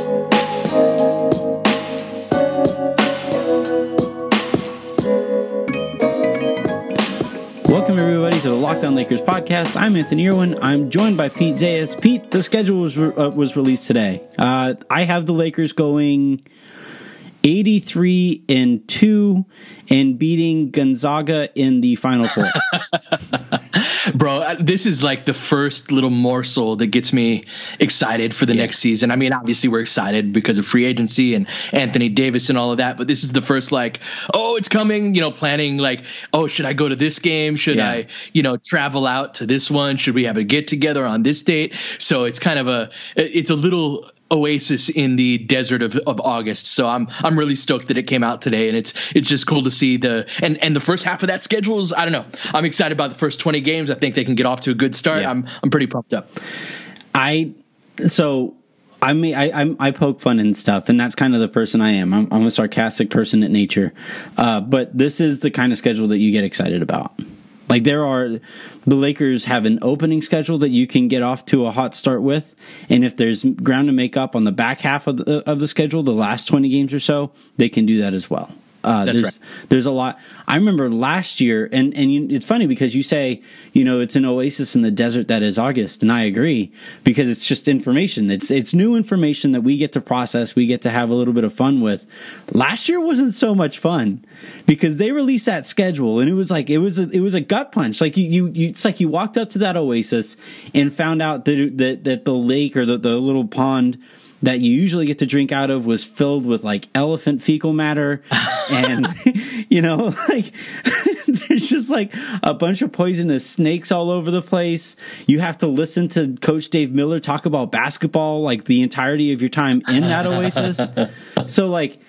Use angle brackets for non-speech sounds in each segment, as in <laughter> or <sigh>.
Welcome everybody to the Locked On Lakers podcast. I'm Anthony Irwin. I'm joined by Pete Zayas. Pete, the schedule was re- uh, was released today. Uh, I have the Lakers going 83 and 2 and beating Gonzaga in the final four. <laughs> Bro, uh, this is like the first little morsel that gets me excited for the Yeah. next season. I mean, obviously we're excited because of free agency and Anthony Davis and all of that, but this is the first like, oh, it's coming, you know, planning like, oh, should I go to this game? Should Yeah. I, you know, travel out to this one? Should we have a get together on this date? So it's kind of a it's a little oasis in the desert of, of August. So I'm I'm really stoked that it came out today, and it's it's just cool to see the and and the first half of that schedule is I don't know. I'm excited about the first 20 games. I think they can get off to a good start. Yeah. I'm I'm pretty pumped up. I so I mean I I'm, I poke fun and stuff, and that's kind of the person I am. I'm, I'm a sarcastic person at nature, uh, but this is the kind of schedule that you get excited about. Like there are the Lakers have an opening schedule that you can get off to a hot start with, and if there's ground to make up on the back half of the, of the schedule, the last twenty games or so, they can do that as well. Uh, there's there's a lot. I remember last year, and and you, it's funny because you say you know it's an oasis in the desert that is August, and I agree because it's just information. It's it's new information that we get to process. We get to have a little bit of fun with. Last year wasn't so much fun because they released that schedule, and it was like it was a, it was a gut punch. Like you, you you it's like you walked up to that oasis and found out that that that the lake or the, the little pond that you usually get to drink out of was filled with like elephant fecal matter <laughs> and <laughs> you know like <laughs> there's just like a bunch of poisonous snakes all over the place you have to listen to coach dave miller talk about basketball like the entirety of your time in that oasis so like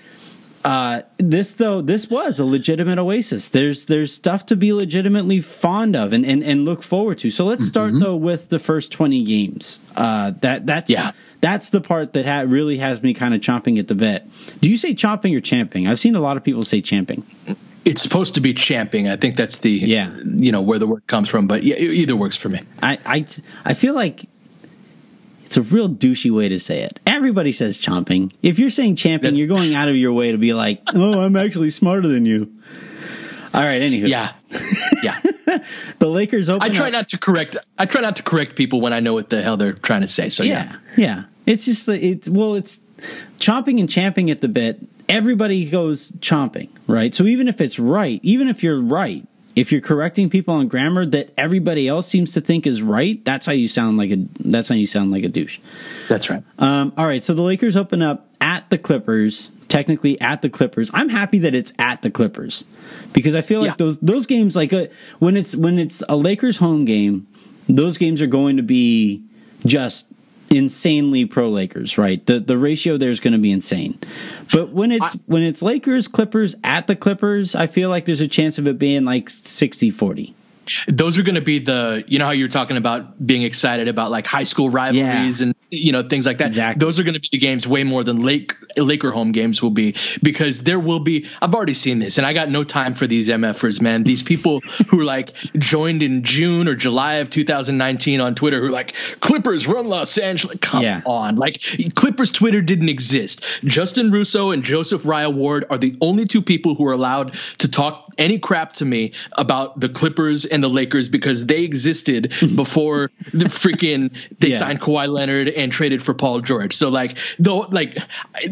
uh, this though this was a legitimate oasis. There's there's stuff to be legitimately fond of and, and, and look forward to. So let's start though with the first twenty games. Uh, that that's Yeah. That's the part that ha- really has me kind of chomping at the bit. Do you say chomping or champing? I've seen a lot of people say champing. It's supposed to be champing. I think that's the Yeah. you know where the word comes from. But yeah, either works for me. I I I feel like it's a real douchey way to say it. Everybody says chomping. If you're saying champing, you're going out of your way to be like, oh, I'm actually smarter than you. All right. Anywho, Yeah, yeah. <laughs> the Lakers open. I try up- not to correct. I try not to correct people when I know what the hell they're trying to say. So yeah. Yeah, yeah. It's just it's well, it's chomping and champing at the bit. Everybody goes chomping, right? So even if it's right, even if you're right, if you're correcting people on grammar that everybody else seems to think is right, that's how you sound like a that's how you sound like a douche. that's right. Um, all right, so the Lakers open up at the Clippers, technically at the Clippers. I'm happy that it's at the Clippers because I feel like Yeah. those those games, like uh when it's when it's a Lakers home game, those games are going to be just insanely pro Lakers, right? The the ratio there is going to be insane. But when it's when it's Lakers Clippers at the Clippers, I feel like there's a chance of it being like 60-40. those are going to be the you know how you're talking about being excited about like high school rivalries Yeah. and you know things like that Exactly. those are going to be the games way more than lake laker home games will be because there will be i've already seen this and i got no time for these mfers man these people <laughs> who like joined in june or july of 2019 on twitter who like clippers run los angeles come Yeah. on like clippers twitter didn't exist justin russo and joseph raya ward are the only two people who are allowed to talk any crap to me about the clippers and the lakers because they existed <laughs> before the freaking they Yeah. signed Kawhi Leonard and traded for Paul George. So like though like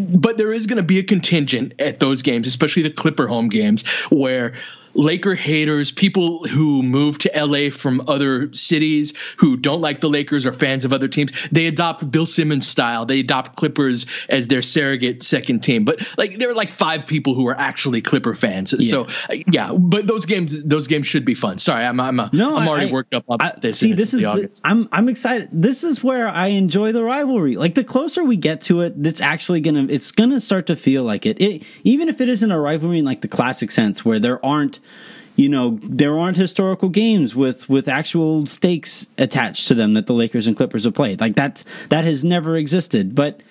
but there is going to be a contingent at those games, especially the Clipper home games where Laker haters, people who move to LA from other cities who don't like the Lakers or fans of other teams, they adopt Bill Simmons style. They adopt Clippers as their surrogate second team. But like there are like five people who are actually Clipper fans. So uh, yeah, but those games those games should be fun. Sorry, I'm I'm, uh, No, I'm already I- worked up on this. See, this is the. I'm I'm excited. This is where I enjoy the rivalry. Like the closer we get to it, it's actually gonna it's gonna start to feel like it. it even if it isn't a rivalry in like the classic sense, where there aren't you know there aren't historical games with with actual stakes attached to them that the Lakers and Clippers have played. Like that that has never existed, but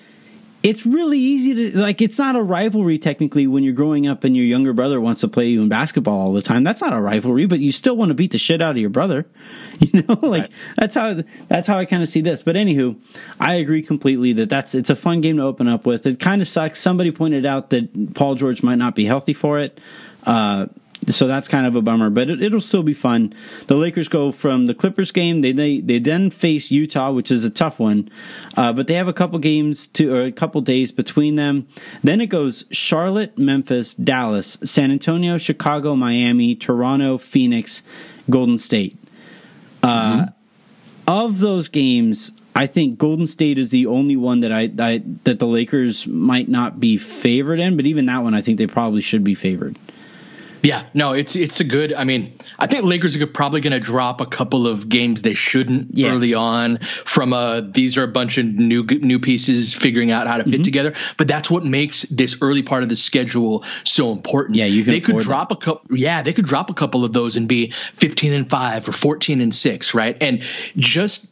it's really easy to like it's not a rivalry technically when you're growing up and your younger brother wants to play you in basketball all the time. That's not a rivalry but you still want to beat the shit out of your brother. <laughs> You know like right. that's how that's how i kind of see this. But anywho i agree completely that that's it's a fun game to open up with. It kind of sucks. Somebody pointed out that paul george might not be healthy for it. Uh, so that's kind of a bummer, but it, will still be fun. The Lakers go from the Clippers game. They they, they then face Utah, which is a tough one, uh, but they have a couple games to or a couple days between them. Then it goes Charlotte, Memphis, Dallas, San Antonio, Chicago, Miami, Toronto, Phoenix, Golden State. Uh, mm-hmm. Of those games, I think Golden State is the only one that I, I that the Lakers might not be favored in, but even that one, I think they probably should be favored. Yeah, no, it's it's a good. I mean, I think Lakers are probably going to drop a couple of games they shouldn't yeah. early on. From a these are a bunch of new new pieces figuring out how to fit mm-hmm. together. But that's what makes this early part of the schedule so important. Yeah, you. They could drop a couple. Yeah, they could drop a couple of those and be fifteen and five or fourteen and six, right? And just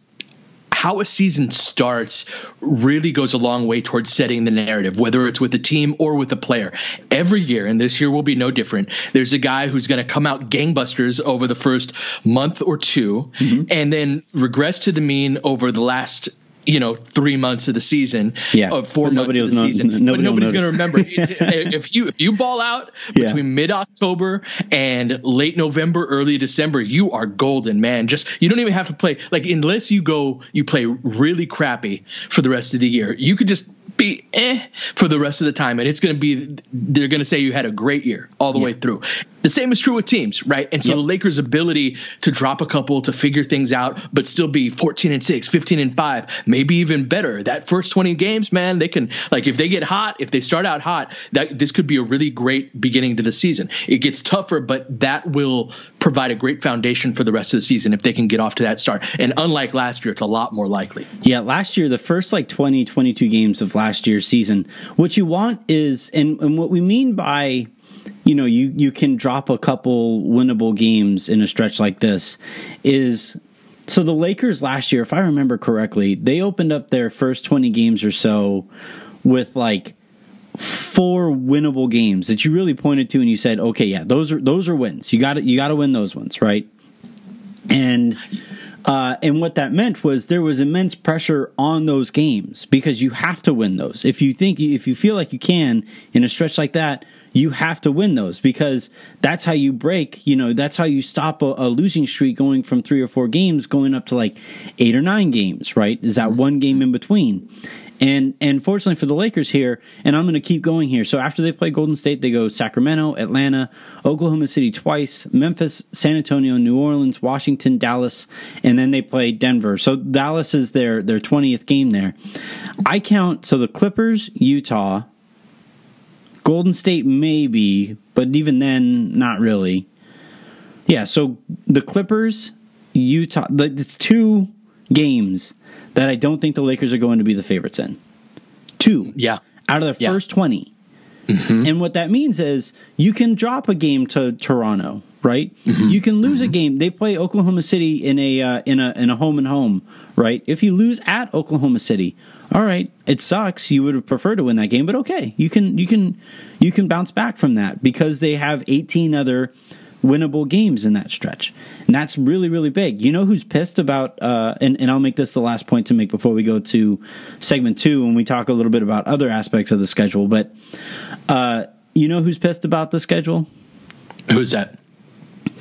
how a season starts really goes a long way towards setting the narrative, whether it's with the team or with the player. Every year, and this year will be no different, there's a guy who's going to come out gangbusters over the first month or 2 mm-hmm. and then regress to the mean over the last you know three months of the season, yeah, or four months of the season. Nobody but nobody's going to remember. <laughs> if you if you ball out between yeah. mid October and late November, early December, you are golden, man. Just you don't even have to play like unless you go you play really crappy for the rest of the year. You could just be eh for the rest of the time, and it's going to be they're going to say you had a great year all the yeah. way through. The same is true with teams, right? And so yep. the Lakers' ability to drop a couple to figure things out, but still be 14 and 6, 15 and 5, maybe even better. That first 20 games, man, they can like if they get hot, if they start out hot, that this could be a really great beginning to the season. It gets tougher, but that will provide a great foundation for the rest of the season if they can get off to that start. And unlike last year, it's a lot more likely. Yeah, last year the first like 20 22 games of last year's season, what you want is and, and what we mean by you know you you can drop a couple winnable games in a stretch like this is so the Lakers last year if I remember correctly they opened up their first 20 games or so with like four winnable games that you really pointed to and you said okay yeah those are those are wins. You got to you got to win those ones right? And uh, and what that meant was there was immense pressure on those games because you have to win those. If you think, if you feel like you can in a stretch like that, you have to win those because that's how you break, you know, that's how you stop a, a losing streak going from three or four games going up to like eight or nine games, right? Is that one game in between? And and fortunately for the Lakers here, and I'm going to keep going here. So after they play Golden State, they go Sacramento, Atlanta, Oklahoma City twice, Memphis, San Antonio, New Orleans, Washington, Dallas, and then they play Denver. So Dallas is their their 20th game there. I count so the Clippers, Utah, Golden State maybe, but even then not really. Yeah, so the Clippers, Utah, it's two games that I don't think the Lakers are going to be the favorites in. Two. Yeah. Out of the yeah. first 20. Mm-hmm. And what that means is you can drop a game to Toronto, right? Mm-hmm. You can lose mm-hmm. a game. They play Oklahoma City in a uh, in a in a home and home, right? If you lose at Oklahoma City, all right, it sucks. You would have preferred to win that game, but okay, you can you can you can bounce back from that because they have 18 other winnable games in that stretch. And that's really, really big. You know who's pissed about, uh, and, and I'll make this the last point to make before we go to segment two when we talk a little bit about other aspects of the schedule. But uh, you know who's pissed about the schedule? Who's that?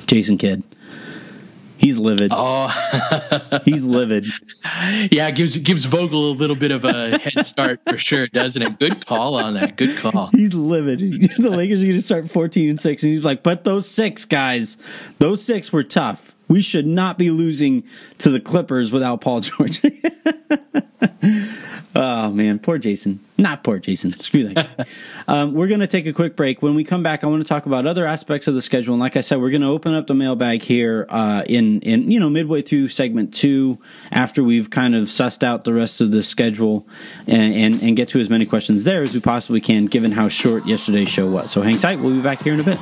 Jason Kidd. He's livid. Oh, <laughs> he's livid. Yeah, gives gives Vogel a little bit of a head start for sure, doesn't it? Good call on that. Good call. He's livid. <laughs> the Lakers are going to start fourteen and six, and he's like, "But those six guys, those six were tough. We should not be losing to the Clippers without Paul George." <laughs> Oh man, poor Jason. Not poor Jason. Screw that. <laughs> um, we're going to take a quick break. When we come back, I want to talk about other aspects of the schedule. And like I said, we're going to open up the mailbag here uh, in in you know midway through segment two, after we've kind of sussed out the rest of the schedule, and, and and get to as many questions there as we possibly can, given how short yesterday's show was. So hang tight. We'll be back here in a bit.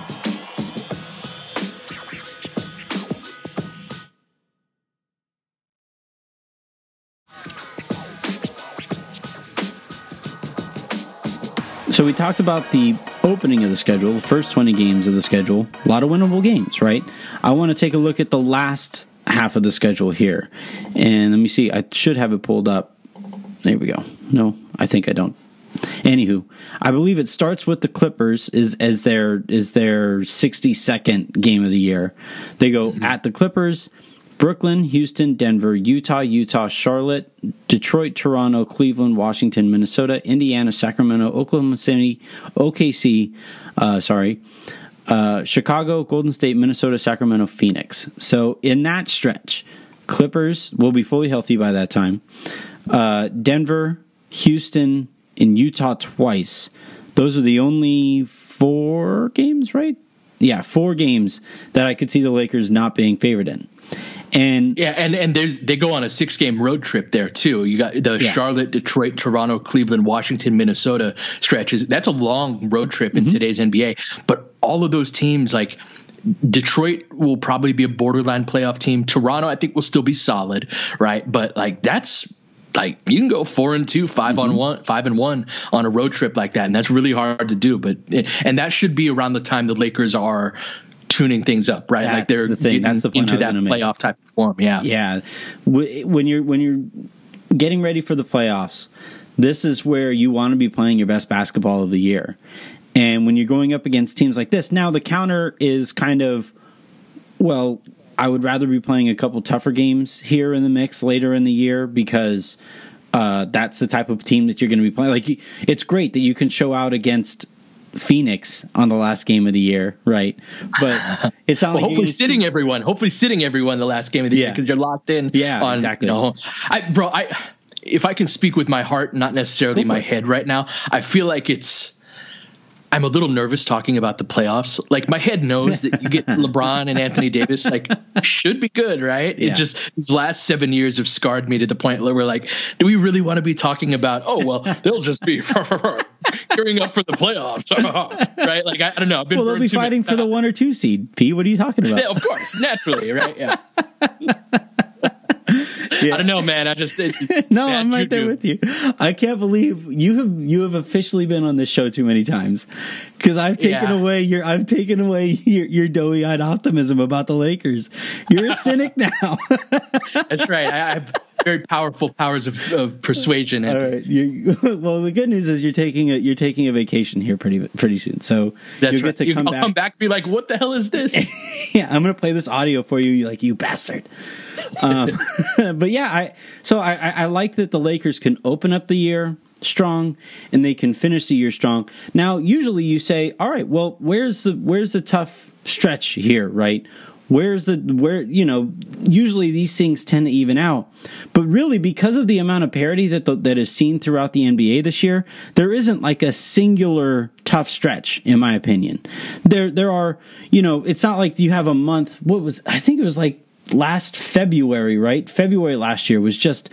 So we talked about the opening of the schedule, the first 20 games of the schedule, a lot of winnable games, right? I want to take a look at the last half of the schedule here. And let me see, I should have it pulled up. There we go. No, I think I don't. Anywho, I believe it starts with the Clippers is as their is their 62nd game of the year. They go mm-hmm. at the Clippers, Brooklyn, Houston, Denver, Utah, Utah, Charlotte, Detroit, Toronto, Cleveland, Washington, Minnesota, Indiana, Sacramento, Oklahoma City, OKC, uh, sorry, uh, Chicago, Golden State, Minnesota, Sacramento, Phoenix. So in that stretch, Clippers will be fully healthy by that time. Uh, Denver, Houston, in Utah twice. Those are the only four games, right? Yeah, four games that I could see the Lakers not being favored in. And yeah, and and there's they go on a six game road trip there too. You got the yeah. Charlotte, Detroit, Toronto, Cleveland, Washington, Minnesota stretches. That's a long road trip in mm-hmm. today's NBA. But all of those teams, like Detroit, will probably be a borderline playoff team. Toronto, I think, will still be solid, right? But like that's like you can go four and two, 5 mm-hmm. on one, five and one on a road trip like that, and that's really hard to do. But and that should be around the time the Lakers are tuning things up, right? That's like they're the thing. That's the into that playoff type of form. Yeah, yeah. When you're when you're getting ready for the playoffs, this is where you want to be playing your best basketball of the year. And when you're going up against teams like this, now the counter is kind of well, I would rather be playing a couple tougher games here in the mix later in the year because uh, that's the type of team that you're going to be playing. Like, it's great that you can show out against Phoenix on the last game of the year, right? But <laughs> it's well, like hopefully sitting everyone, hopefully sitting everyone the last game of the yeah. year because you're locked in. Yeah, on, exactly. You know, I, bro, I if I can speak with my heart, not necessarily my head right now, I feel like it's I'm a little nervous talking about the playoffs. Like my head knows that you get <laughs> LeBron and Anthony Davis, like should be good, right? Yeah. It just these last seven years have scarred me to the point where we're like, do we really want to be talking about? Oh well, they'll just be <laughs> gearing up for the playoffs, <laughs> right? Like I, I don't know. well, they'll be fighting for the one or two seed. P, what are you talking about? Yeah, <laughs> of course, naturally, right? Yeah <laughs> yeah. I don't know, man. I just no, I'm right there with you. I can't believe you have you have officially been on this show too many times because I've taken yeah. away your I've taken away your, your doughy eyed optimism about the Lakers. You're a cynic now. That's right. I, very powerful powers of, of persuasion. All right. You, <laughs> well, the good news is you're taking a you're taking a vacation here pretty pretty soon. So That's you'll right. get to come I'll back. come back and be like, "What the hell is this?" <laughs> yeah, I'm gonna play this audio for you. You're like, "You bastard." Um, <laughs> but yeah, I so I, I like that the Lakers can open up the year strong and they can finish the year strong. Now, usually you say, all right, well, where's the where's the tough stretch here, right? Where's the where you know usually these things tend to even out, but really because of the amount of parity that the, that is seen throughout the NBA this year, there isn't like a singular tough stretch in my opinion. There there are you know it's not like you have a month. What was I think it was like last February, right? February last year was just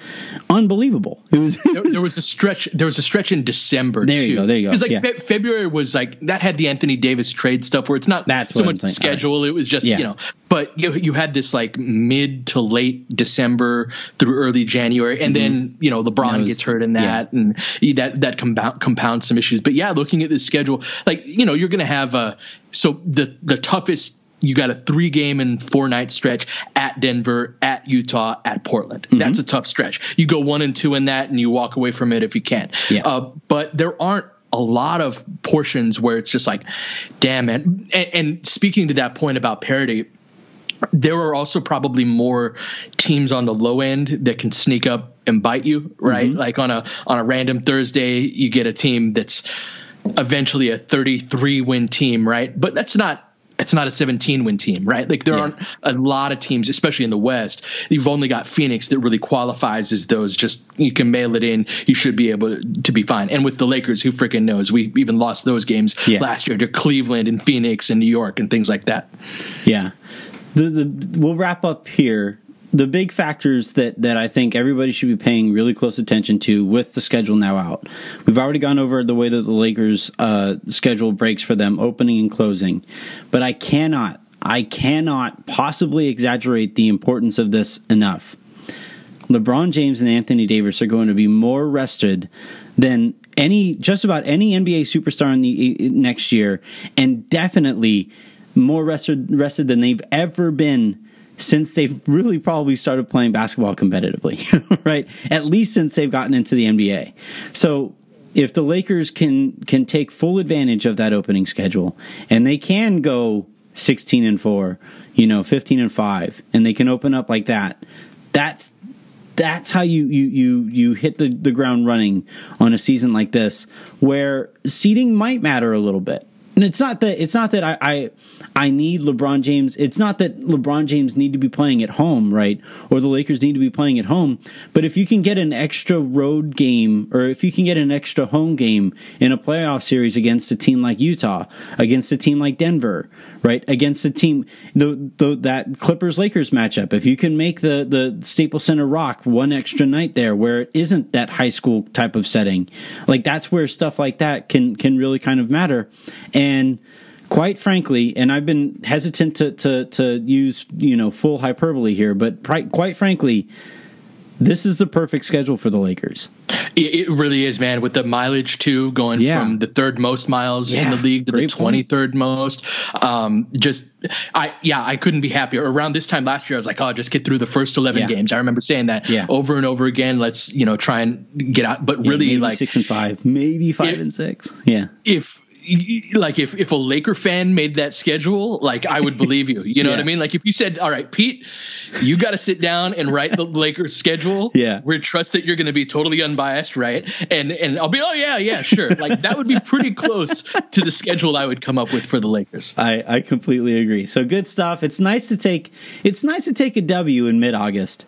unbelievable. It was there, there, was a stretch. There was a stretch in December. There too. you go. There you go. Because like yeah. fe- February was like that had the Anthony Davis trade stuff where it's not That's so much schedule. Right. It was just yeah. you know, but you you had this like mid to late December through early January, and mm-hmm. then you know LeBron was, gets hurt in that, yeah. and that that compound, compounds some issues. But yeah, looking at the schedule, like you know, you're going to have a so the the toughest you got a three game and four night stretch at Denver, at Utah, at Portland. Mm-hmm. That's a tough stretch. You go one and two in that, and you walk away from it if you can. Yeah. Uh, but there aren't a lot of portions where it's just like, damn it. And, and speaking to that point about parity, there are also probably more teams on the low end that can sneak up and bite you, right? Mm-hmm. Like on a on a random Thursday, you get a team that's eventually a 33 win team, right? But that's not it's not a 17 win team, right? Like there yeah. aren't a lot of teams, especially in the West. You've only got Phoenix that really qualifies as those. Just you can mail it in, you should be able to, be fine. And with the Lakers, who freaking knows? We even lost those games yeah. last year to Cleveland and Phoenix and New York and things like that. Yeah. The, the, we'll wrap up here the big factors that that I think everybody should be paying really close attention to with the schedule now out. We've already gone over the way that the Lakers uh, schedule breaks for them, opening and closing, but I cannot, I cannot possibly exaggerate the importance of this enough. LeBron James and Anthony Davis are going to be more rested than any just about any NBA superstar in the next year, and definitely more rested rested than they've ever been since they've really probably started playing basketball competitively, <laughs> right? At least since they've gotten into the NBA. So if the Lakers can can take full advantage of that opening schedule and they can go 16 and 4, you know, 15 and 5 and they can open up like that, that's that's how you you you you hit the, the ground running on a season like this where seeding might matter a little bit and it's not that it's not that I, I I need LeBron James. It's not that LeBron James need to be playing at home, right? Or the Lakers need to be playing at home. But if you can get an extra road game or if you can get an extra home game in a playoff series against a team like Utah, against a team like Denver, right? Against the team the, the that Clippers Lakers matchup, if you can make the the Staples Center rock one extra night there where it isn't that high school type of setting, like that's where stuff like that can can really kind of matter. And quite frankly, and I've been hesitant to to to use you know full hyperbole here, but quite frankly, this is the perfect schedule for the Lakers. It, really is, man. With the mileage too, going yeah. from the third most miles yeah, in the league to the twenty third most. Um, just, I yeah, I couldn't be happier. Around this time last year, I was like, oh, just get through the first eleven yeah. games. I remember saying that over and over again. Let's you know try and get out. But really, like six and five, maybe five and six. Yeah. If like if if a Laker fan made that schedule, like I would believe you. You know <laughs> yeah. what I mean? Like if you said, "All right, Pete, you got to sit down and write the Lakers schedule." <laughs> Yeah, we trust that you're going to be totally unbiased, right? And and I'll be, "Oh yeah, yeah, sure." Like that would be pretty close to the schedule I would come up with for the Lakers. I I completely agree. So good stuff. It's nice to take it's nice to take a W in mid August.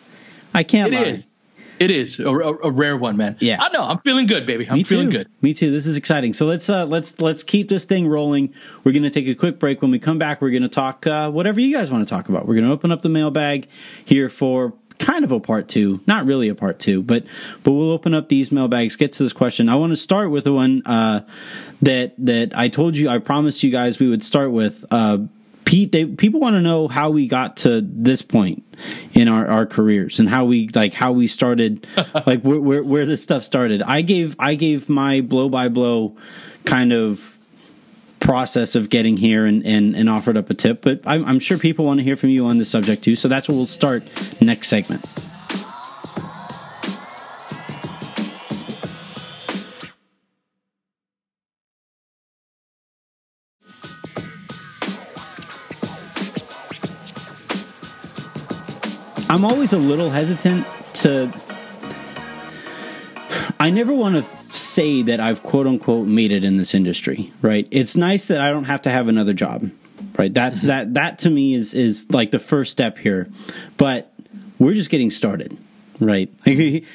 I can't. It lie. is. It is a, a, a, rare one, man. Yeah, I know. I'm feeling good, baby. I'm Me feeling too. good. Me too. This is exciting. So let's uh, let's let's keep this thing rolling. We're going to take a quick break. When we come back, we're going to talk uh, whatever you guys want to talk about. We're going to open up the mailbag here for kind of a part two, not really a part two, but but we'll open up these mailbags. Get to this question. I want to start with the one uh, that that I told you. I promised you guys we would start with. Uh, Pete, they, people want to know how we got to this point in our, our careers and how we like how we started, <laughs> like where, where, where this stuff started. I gave I gave my blow by blow kind of process of getting here and, and, and offered up a tip, but I'm, I'm sure people want to hear from you on this subject too. So that's what we'll start next segment. I'm always a little hesitant to. I never want to say that I've quote unquote made it in this industry, right? It's nice that I don't have to have another job, right? That's mm-hmm. that that to me is is like the first step here, but we're just getting started right? <laughs>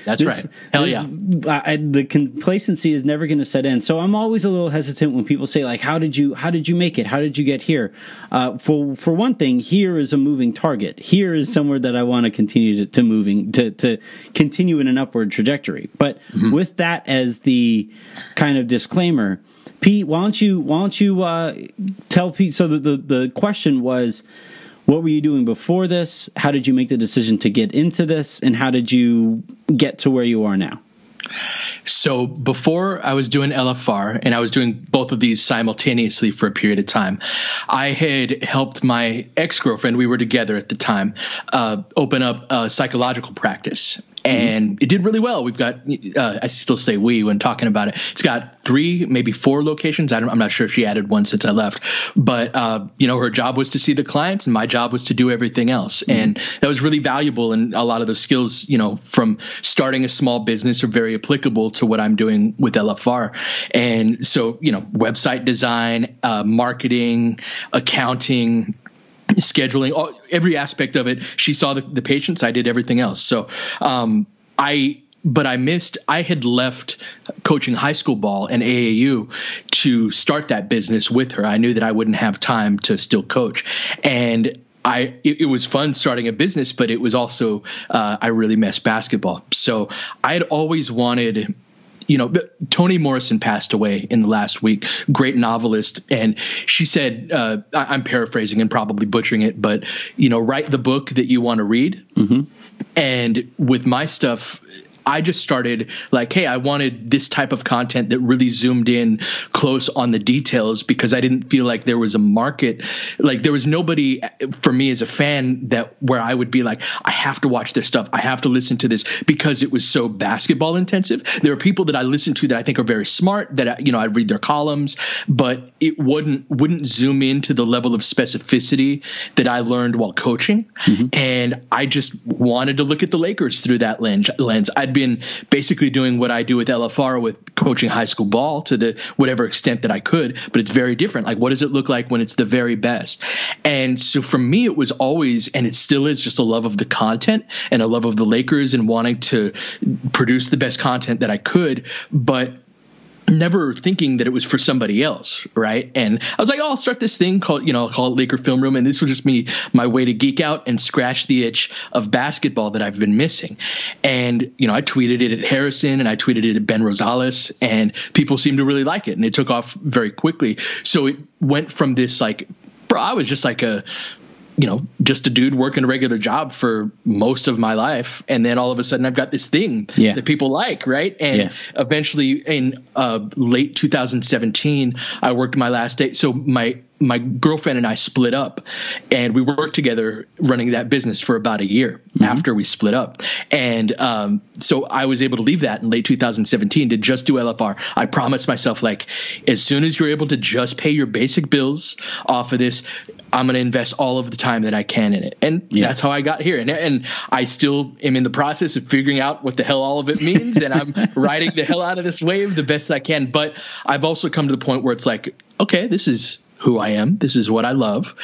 That's this, right. Hell this, yeah. I, the complacency is never going to set in. So I'm always a little hesitant when people say like, "How did you? How did you make it? How did you get here?" Uh, for for one thing, here is a moving target. Here is somewhere that I want to continue to, to moving to to continue in an upward trajectory. But mm-hmm. with that as the kind of disclaimer. Pete, why don't you why don't you uh, tell Pete? So the, the the question was, what were you doing before this? How did you make the decision to get into this? And how did you get to where you are now? So before I was doing LFR and I was doing both of these simultaneously for a period of time, I had helped my ex girlfriend, we were together at the time, uh, open up a psychological practice. Mm-hmm. and mm-hmm. it did really well. We've got, uh, I still say we when talking about it. It's got three, maybe four locations. I am not sure if she added one since I left, but uh, you know, her job was to see the clients, and my job was to do everything else, mm-hmm. and that was really valuable. And a lot of those skills, you know, from starting a small business, are very applicable to what I'm doing with LFR. And so, you know, website design, uh, marketing, accounting, scheduling, all, every aspect of it. She saw the, the patients. I did everything else. So um, I but I missed. I had left coaching high school ball and AAU to start that business with her. I knew that I wouldn't have time to still coach, and I it, it was fun starting a business, but it was also uh, I really missed basketball. So I had always wanted you know, Toni Morrison passed away in the last week, great novelist. And she said, uh, I, am paraphrasing and probably butchering it, but, you know, write the book that you want to read. Mm-hmm. And with my stuff, I just started like, hey, I wanted this type of content that really zoomed in close on the details because I didn't feel like there was a market, like there was nobody for me as a fan that where I would be like, I have to watch their stuff, I have to listen to this because it was so basketball intensive. There are people that I listen to that I think are very smart that you know I read their columns, but it wouldn't wouldn't zoom into the level of specificity that I learned while coaching, mm-hmm. and I just wanted to look at the Lakers through that lens. Lens. I'd been basically doing what I do with LFR with coaching high school ball to the whatever extent that I could, but it's very different. Like, what does it look like when it's the very best? And so for me, it was always, and it still is, just a love of the content and a love of the Lakers and wanting to produce the best content that I could, but never thinking that it was for somebody else, right? And I was like, oh, I'll start this thing called, you know, I'll call it Laker Film Room, and this will just be my way to geek out and scratch the itch of basketball that I've been missing. And you know, I tweeted it at Harrison, and I tweeted it at Ben Rosales, and people seemed to really like it, and it took off very quickly. So it went from this like bro, I was just like a you know, just a dude working a regular job for most of my life. And then all of a sudden I've got this thing yeah. that people like, right? And yeah. eventually in uh, late 2017, I worked my last day. So my my girlfriend and I split up and we worked together running that business for about a year mm-hmm. after we split up. And um, so I was able to leave that in late 2017 to just do LFR. I promised myself, like, as soon as you're able to just pay your basic bills off of this, I'm going to invest all of the time that I can in it. And yeah. that's how I got here. And, and I still am in the process of figuring out what the hell all of it means. and I'm <laughs> riding the hell out of this wave the best I can. But I've also come to the point where it's like, okay, this is who I am. This is what I love.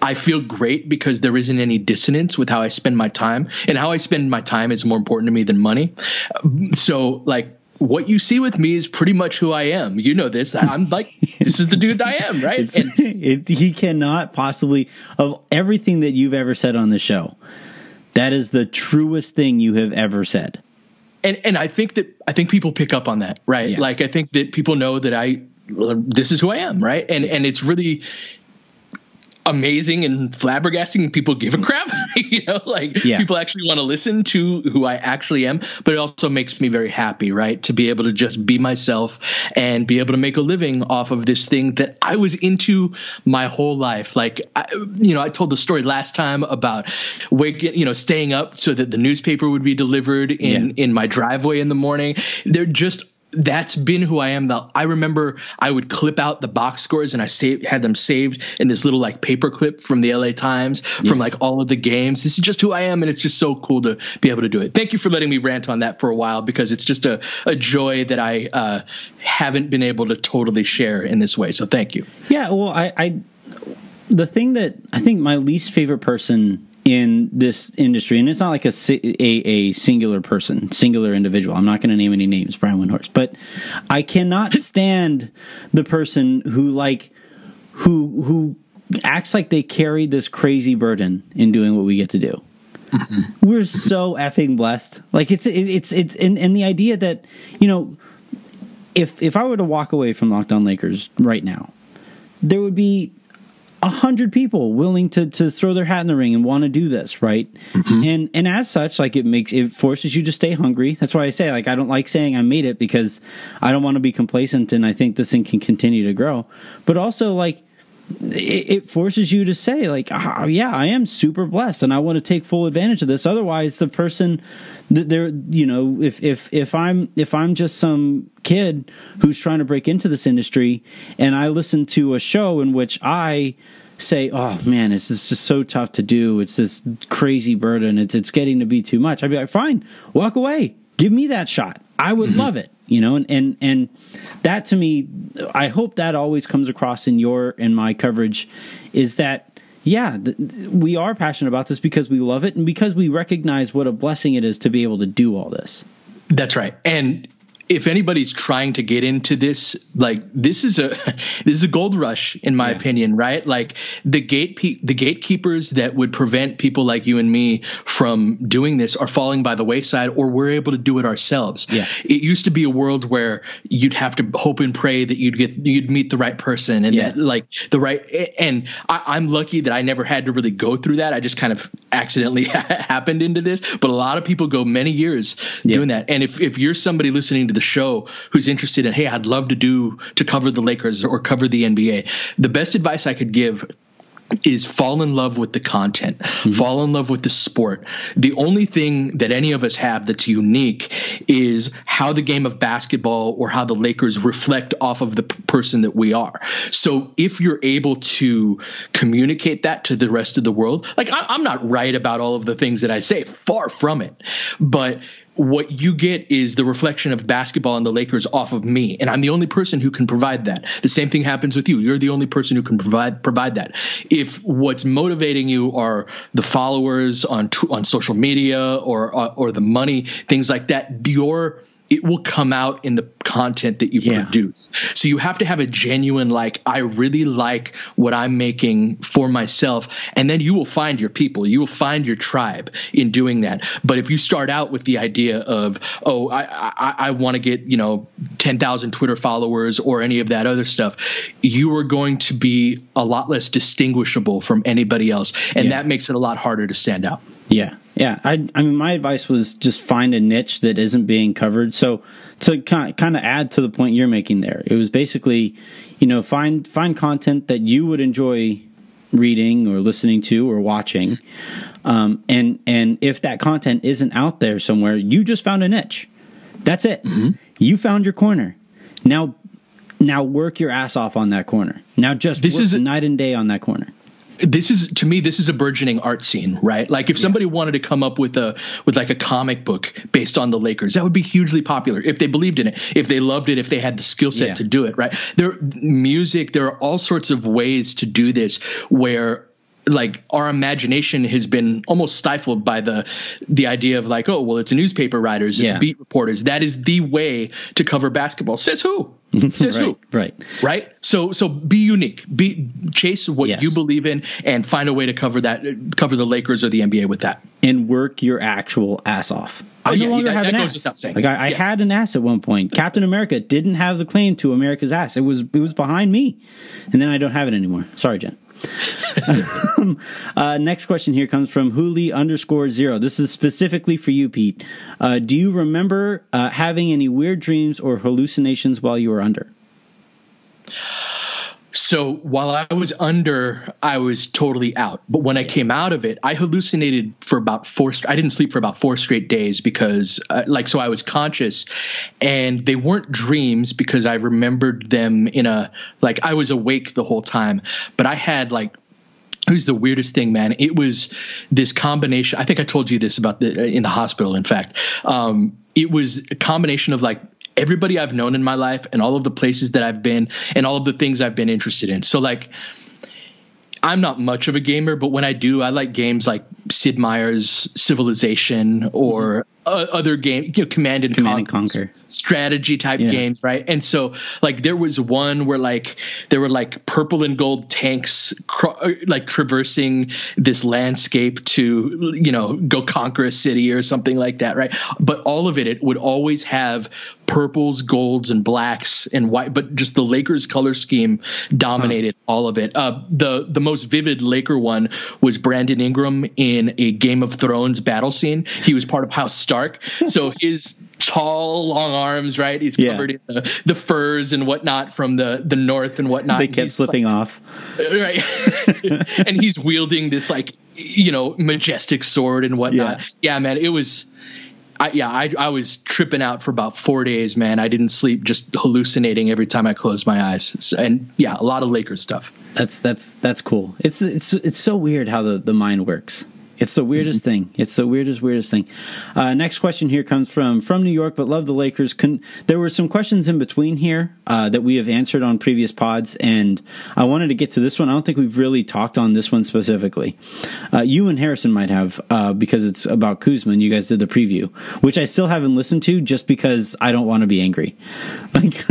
I feel great because there isn't any dissonance with how I spend my time, and how I spend my time is more important to me than money. So, like, what you see with me is pretty much who I am. You know this. I'm like, this is the dude I am, right? And, it, he cannot possibly, of everything that you've ever said on the show, that is the truest thing you have ever said. And and I think that I think people pick up on that, right? Yeah. Like I think that people know that I this is who I am, right? And and it's really amazing and flabbergasting people give a crap <laughs> you know like yeah. people actually want to listen to who i actually am but it also makes me very happy right to be able to just be myself and be able to make a living off of this thing that i was into my whole life like I, you know i told the story last time about waking you know staying up so that the newspaper would be delivered in yeah. in my driveway in the morning they're just that's been who I am. The, I remember I would clip out the box scores and I saved, had them saved in this little like paper clip from the LA Times yeah. from like all of the games. This is just who I am, and it's just so cool to be able to do it. Thank you for letting me rant on that for a while because it's just a, a joy that I uh, haven't been able to totally share in this way. So thank you. Yeah, well, I, I the thing that I think my least favorite person in this industry, and it's not like a, a, a singular person, singular individual. I'm not going to name any names, Brian Windhorst, but I cannot <laughs> stand the person who like who who acts like they carry this crazy burden in doing what we get to do. Mm-hmm. We're so effing blessed. Like it's it, it's it's and, and the idea that you know if if I were to walk away from Locked On Lakers right now, there would be a hundred people willing to to throw their hat in the ring and want to do this, right? Mm-hmm. And and as such, like it makes it forces you to stay hungry. That's why I say like I don't like saying I made it because I don't want to be complacent and I think this thing can continue to grow. But also like it, forces you to say like oh, yeah i am super blessed and i want to take full advantage of this. Otherwise the person there you know if if if i'm if i'm just some kid who's trying to break into this industry and i listen to a show in which i say oh man it's just so tough to do. It's this crazy burden. It's, it's getting to be too much. I'd be like fine walk away. Give me that shot. I would mm-hmm. love it you know and and and that to me i hope that always comes across in your in my coverage is that yeah we are passionate about this because we love it and because we recognize what a blessing it is to be able to do all this. That's right. And if anybody's trying to get into this, like this is a <laughs> this is a gold rush in my yeah. opinion, right? Like the gate the gatekeepers that would prevent people like you and me from doing this are falling by the wayside, or we're able to do it ourselves. Yeah. It used to be a world where you'd have to hope and pray that you'd get you'd meet the right person and yeah. that like the right and I, am lucky that I never had to really go through that. I just kind of accidentally <laughs> happened into this, but a lot of people go many years yeah. doing that. And if if you're somebody listening to the show who's interested in, hey, I'd love to do to cover the Lakers or cover the NBA, the best advice I could give is fall in love with the content, mm-hmm. fall in love with the sport. The only thing that any of us have that's unique is how the game of basketball or how the Lakers reflect off of the p- person that we are. So if you're able to communicate that to the rest of the world, like I, I'm not right about all of the things that I say, far from it, but what you get is the reflection of basketball and the Lakers off of me, and I'm the only person who can provide that. The same thing happens with you. You're the only person who can provide provide that. If what's motivating you are the followers on on social media or uh, or the money, things like that, your it will come out in the content that you yeah. produce. So you have to have a genuine like I really like what I'm making for myself and then you will find your people. You will find your tribe in doing that. But if you start out with the idea of oh I I, I want to get, you know, 10,000 Twitter followers or any of that other stuff, you are going to be a lot less distinguishable from anybody else and yeah. that makes it a lot harder to stand out. Yeah, yeah. I, I mean, my advice was just find a niche that isn't being covered. So to kind of add to the point you're making there, it was basically, you know, find find content that you would enjoy reading or listening to or watching, um, and and if that content isn't out there somewhere, you just found a niche. That's it. Mm-hmm. You found your corner. Now, now work your ass off on that corner. Now just this is night and day on that corner this is to me this is a burgeoning art scene right like if somebody yeah. wanted to come up with a with like a comic book based on the lakers that would be hugely popular if they believed in it if they loved it if they had the skill set yeah. to do it right there music there are all sorts of ways to do this where like our imagination has been almost stifled by the the idea of like oh well it's newspaper writers it's yeah. beat reporters that is the way to cover basketball says who Mm-hmm. says right, who right right so so be unique be chase what yes. you believe in and find a way to cover that cover the lakers or the nba with that and work your actual ass off oh, I no yeah, longer have an ass. Like I, I yeah. had an ass at one point. Captain America didn't have the claim to America's ass. It was it was behind me, and then I don't have it anymore. Sorry, Jen. <laughs> uh, next question here comes from Huli underscore zero. This is specifically for you, Pete. Uh, do you remember uh, having any weird dreams or hallucinations while you were under? So while I was under, I was totally out. But when I came out of it, I hallucinated for about four. I didn't sleep for about four straight days because, uh, like, so I was conscious, and they weren't dreams because I remembered them in a like I was awake the whole time. But I had like it was the weirdest thing, man. It was this combination. I think I told you this about the in the hospital. In fact, um, it was a combination of like everybody I've known in my life and all of the places that I've been and all of the things I've been interested in. So like I'm not much of a gamer, but when I do, I like games like Sid Meier's Civilization or uh, other game, you know, Command and, Command Con- and Conquer strategy type yeah. games, right? And so, like, there was one where like there were like purple and gold tanks, like traversing this landscape to you know go conquer a city or something like that, right? But all of it, it would always have purples, golds, and blacks and white, but just the Lakers color scheme dominated huh. all of it. Uh, the the most vivid Laker one was Brandon Ingram in a Game of Thrones battle scene. He was part of House Stark, so <laughs> his tall, long arms, right? He's covered yeah. in the, the, furs and whatnot from the the north and whatnot. They kept slipping like, off, <laughs> right? <laughs> and he's wielding this like you know majestic sword and whatnot. Yeah, yeah man, it was I, yeah, I, I was tripping out for about four days, man. I didn't sleep, just hallucinating every time I closed my eyes. And yeah, a lot of Lakers stuff. That's that's that's cool. It's it's it's so weird how the, the mind works. It's the weirdest mm-hmm. thing. It's the weirdest, weirdest thing. Uh, next question here comes from from New York, but love the Lakers. Con- there were some questions in between here uh, that we have answered on previous pods, and I wanted to get to this one. I don't think we've really talked on this one specifically. Uh, you and Harrison might have uh, because it's about Kuzma, and you guys did the preview, which I still haven't listened to just because I don't want to be angry. <laughs> Like. <laughs>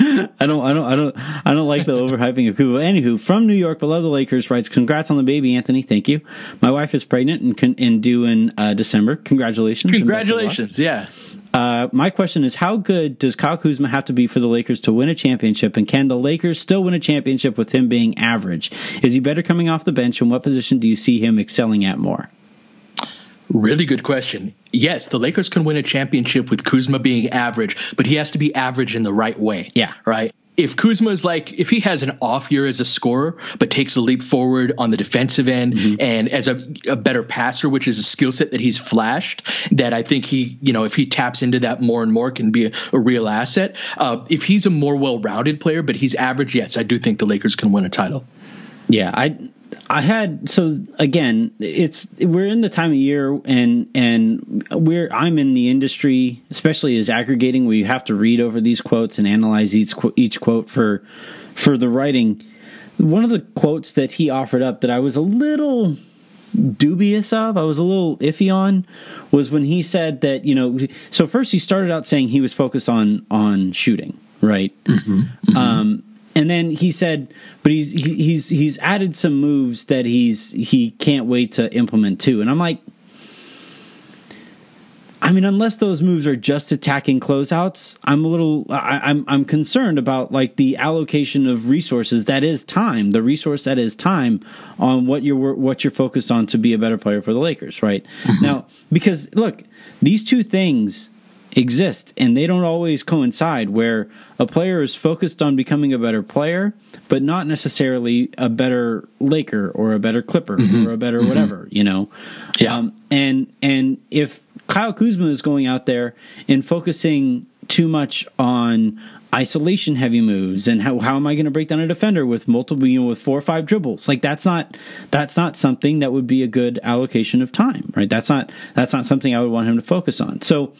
I don't, I don't, I don't, I don't like the <laughs> overhyping of Kuzma. Anywho, from New York, but love the Lakers. Writes, "Congrats on the baby, Anthony. Thank you. My wife is pregnant and, and due in uh, December. Congratulations. Congratulations. Yeah. Uh, my question is, how good does Kyle Kuzma have to be for the Lakers to win a championship? And can the Lakers still win a championship with him being average? Is he better coming off the bench? And what position do you see him excelling at more? Really good question. Yes, the Lakers can win a championship with Kuzma being average, but he has to be average in the right way. Yeah. Right if Kuzma is like if he has an off year as a scorer but takes a leap forward on the defensive end mm-hmm. and as a, a, better passer, which is a skill set that he's flashed, that I think he you know if he taps into that more and more can be a, a real asset. Uh, if he's a more well rounded player but he's average, yes, I do think the Lakers can win a title. Yeah, I I had so again, it's we're in the time of year and and we're I'm in the industry, especially as aggregating, where you have to read over these quotes and analyze each each quote for for the writing. One of the quotes that he offered up that I was a little dubious of, I was a little iffy on, was when he said that you know. So first, he started out saying he was focused on on shooting, right? Mm-hmm, mm-hmm. Um, and then he said, but he's he's he's added some moves that he's he can't wait to implement too. And I'm like, I mean, unless those moves are just attacking closeouts, I'm a little I, I'm I'm concerned about like the allocation of resources that is time, the resource that is time on what you're what you're focused on to be a better player for the Lakers, right? Mm-hmm. Now, because look, these two things exist and they don't always coincide where a player is focused on becoming a better player but not necessarily a better laker or a better clipper mm-hmm. or a better mm-hmm. whatever you know? Yeah. Um, and and if Kyle Kuzma is going out there and focusing too much on isolation heavy moves and how, how am I going to break down a defender with multiple you know with four or five dribbles? Like that's not that's not something that would be a good allocation of time right? That's not that's not something I would want him to focus on. So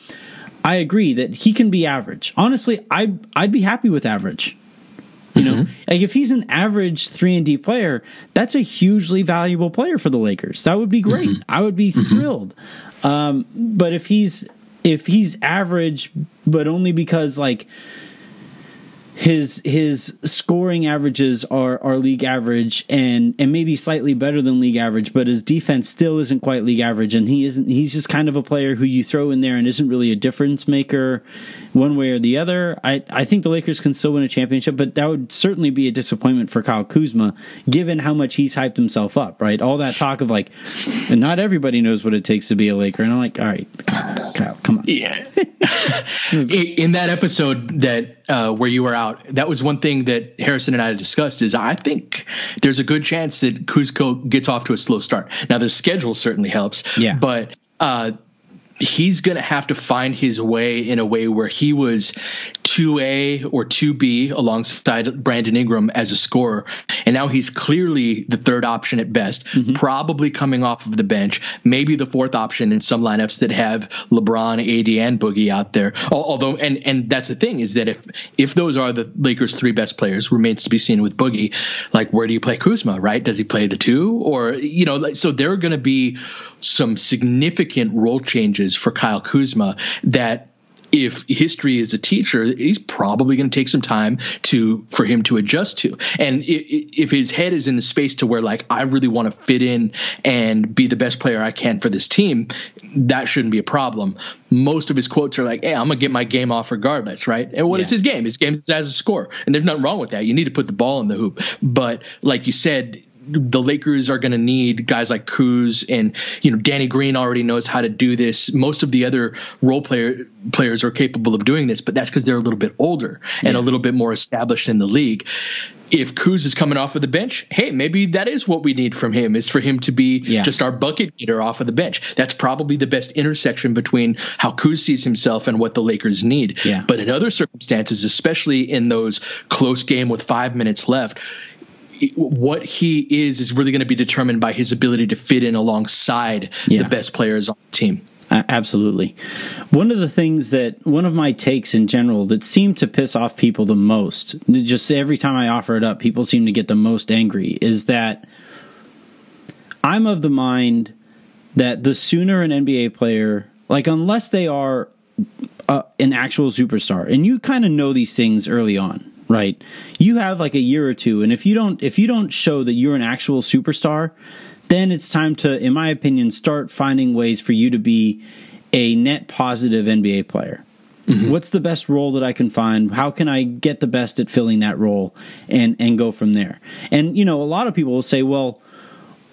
I agree that he can be average. Honestly, I I'd be happy with average. You know, mm-hmm. like if he's an average three and D player, that's a hugely valuable player for the Lakers. That would be great. Mm-hmm. I would be mm-hmm. thrilled. Um, but if he's if he's average, but only because like his his scoring averages are are league average and and maybe slightly better than league average, but his defense still isn't quite league average, and he isn't. He's just kind of a player who you throw in there and isn't really a difference maker, one way or the other. I I think the Lakers can still win a championship, but that would certainly be a disappointment for Kyle Kuzma, given how much he's hyped himself up. Right, all that talk of like, and not everybody knows what it takes to be a Laker, and I'm like, all right, Kyle, come on. Yeah. <laughs> in that episode that uh, where you were out, that was one thing that Harrison and I discussed. Is I think there's a good chance that Kuzco gets off to a slow start. Now the schedule certainly helps, yeah, but. Uh, he's going to have to find his way in a way where he was 2A or 2B alongside Brandon Ingram as a scorer. And now he's clearly the third option at best, mm-hmm. probably coming off of the bench, maybe the fourth option in some lineups that have LeBron, AD, and Boogie out there. Although, and, and that's the thing is that if, if those are the Lakers' three best players, remains to be seen with Boogie, like where do you play Kuzma, right? Does he play the two? Or, you know, so there are going to be some significant role changes for Kyle Kuzma that if history is a teacher, he's probably going to take some time to for him to adjust to. And if his head is in the space to where like I really want to fit in and be the best player I can for this team, that shouldn't be a problem. Most of his quotes are like, "Hey, I'm gonna get my game off regardless, right?" And what yeah. is his game? His game is as a score, and there's nothing wrong with that. You need to put the ball in the hoop, but like you said, the Lakers are going to need guys like Kuz and you know Danny Green already knows how to do this. Most of the other role player players are capable of doing this, but that's because they're a little bit older and yeah. a little bit more established in the league. If Kuz is coming off of the bench, hey, maybe that is what we need from him is for him to be yeah. just our bucket getter off of the bench. That's probably the best intersection between how Kuz sees himself and what the Lakers need. Yeah. But in other circumstances, especially in those close game with five minutes left, what he is is really going to be determined by his ability to fit in alongside Yeah. the best players on the team. Absolutely. One of the things that one of my takes in general that seem to piss off people the most, just every time I offer it up, people seem to get the most angry, is that I'm of the mind that the sooner an NBA player, like unless they are uh, an actual superstar, and you kind of know these things early on, right? You have like a year or two, and if you don't, if you don't show that you're an actual superstar, then it's time to, in my opinion, start finding ways for you to be a net positive NBA player. Mm-hmm. What's the best role that I can find? How can I get the best at filling that role and and go from there? And you know, a lot of people will say, well,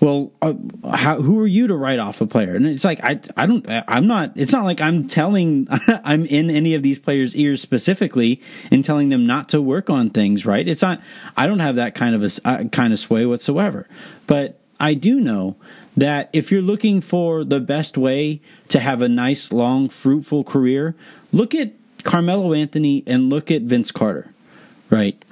well, uh, how, who are you to write off a player? And it's like I, I don't, I'm not. It's not like I'm telling, <laughs> I'm in any of these players' ears specifically and telling them not to work on things. Right? It's not. I don't have that kind of a uh, kind of sway whatsoever. But I do know that if you're looking for the best way to have a nice, long, fruitful career, look at Carmelo Anthony and look at Vince Carter right?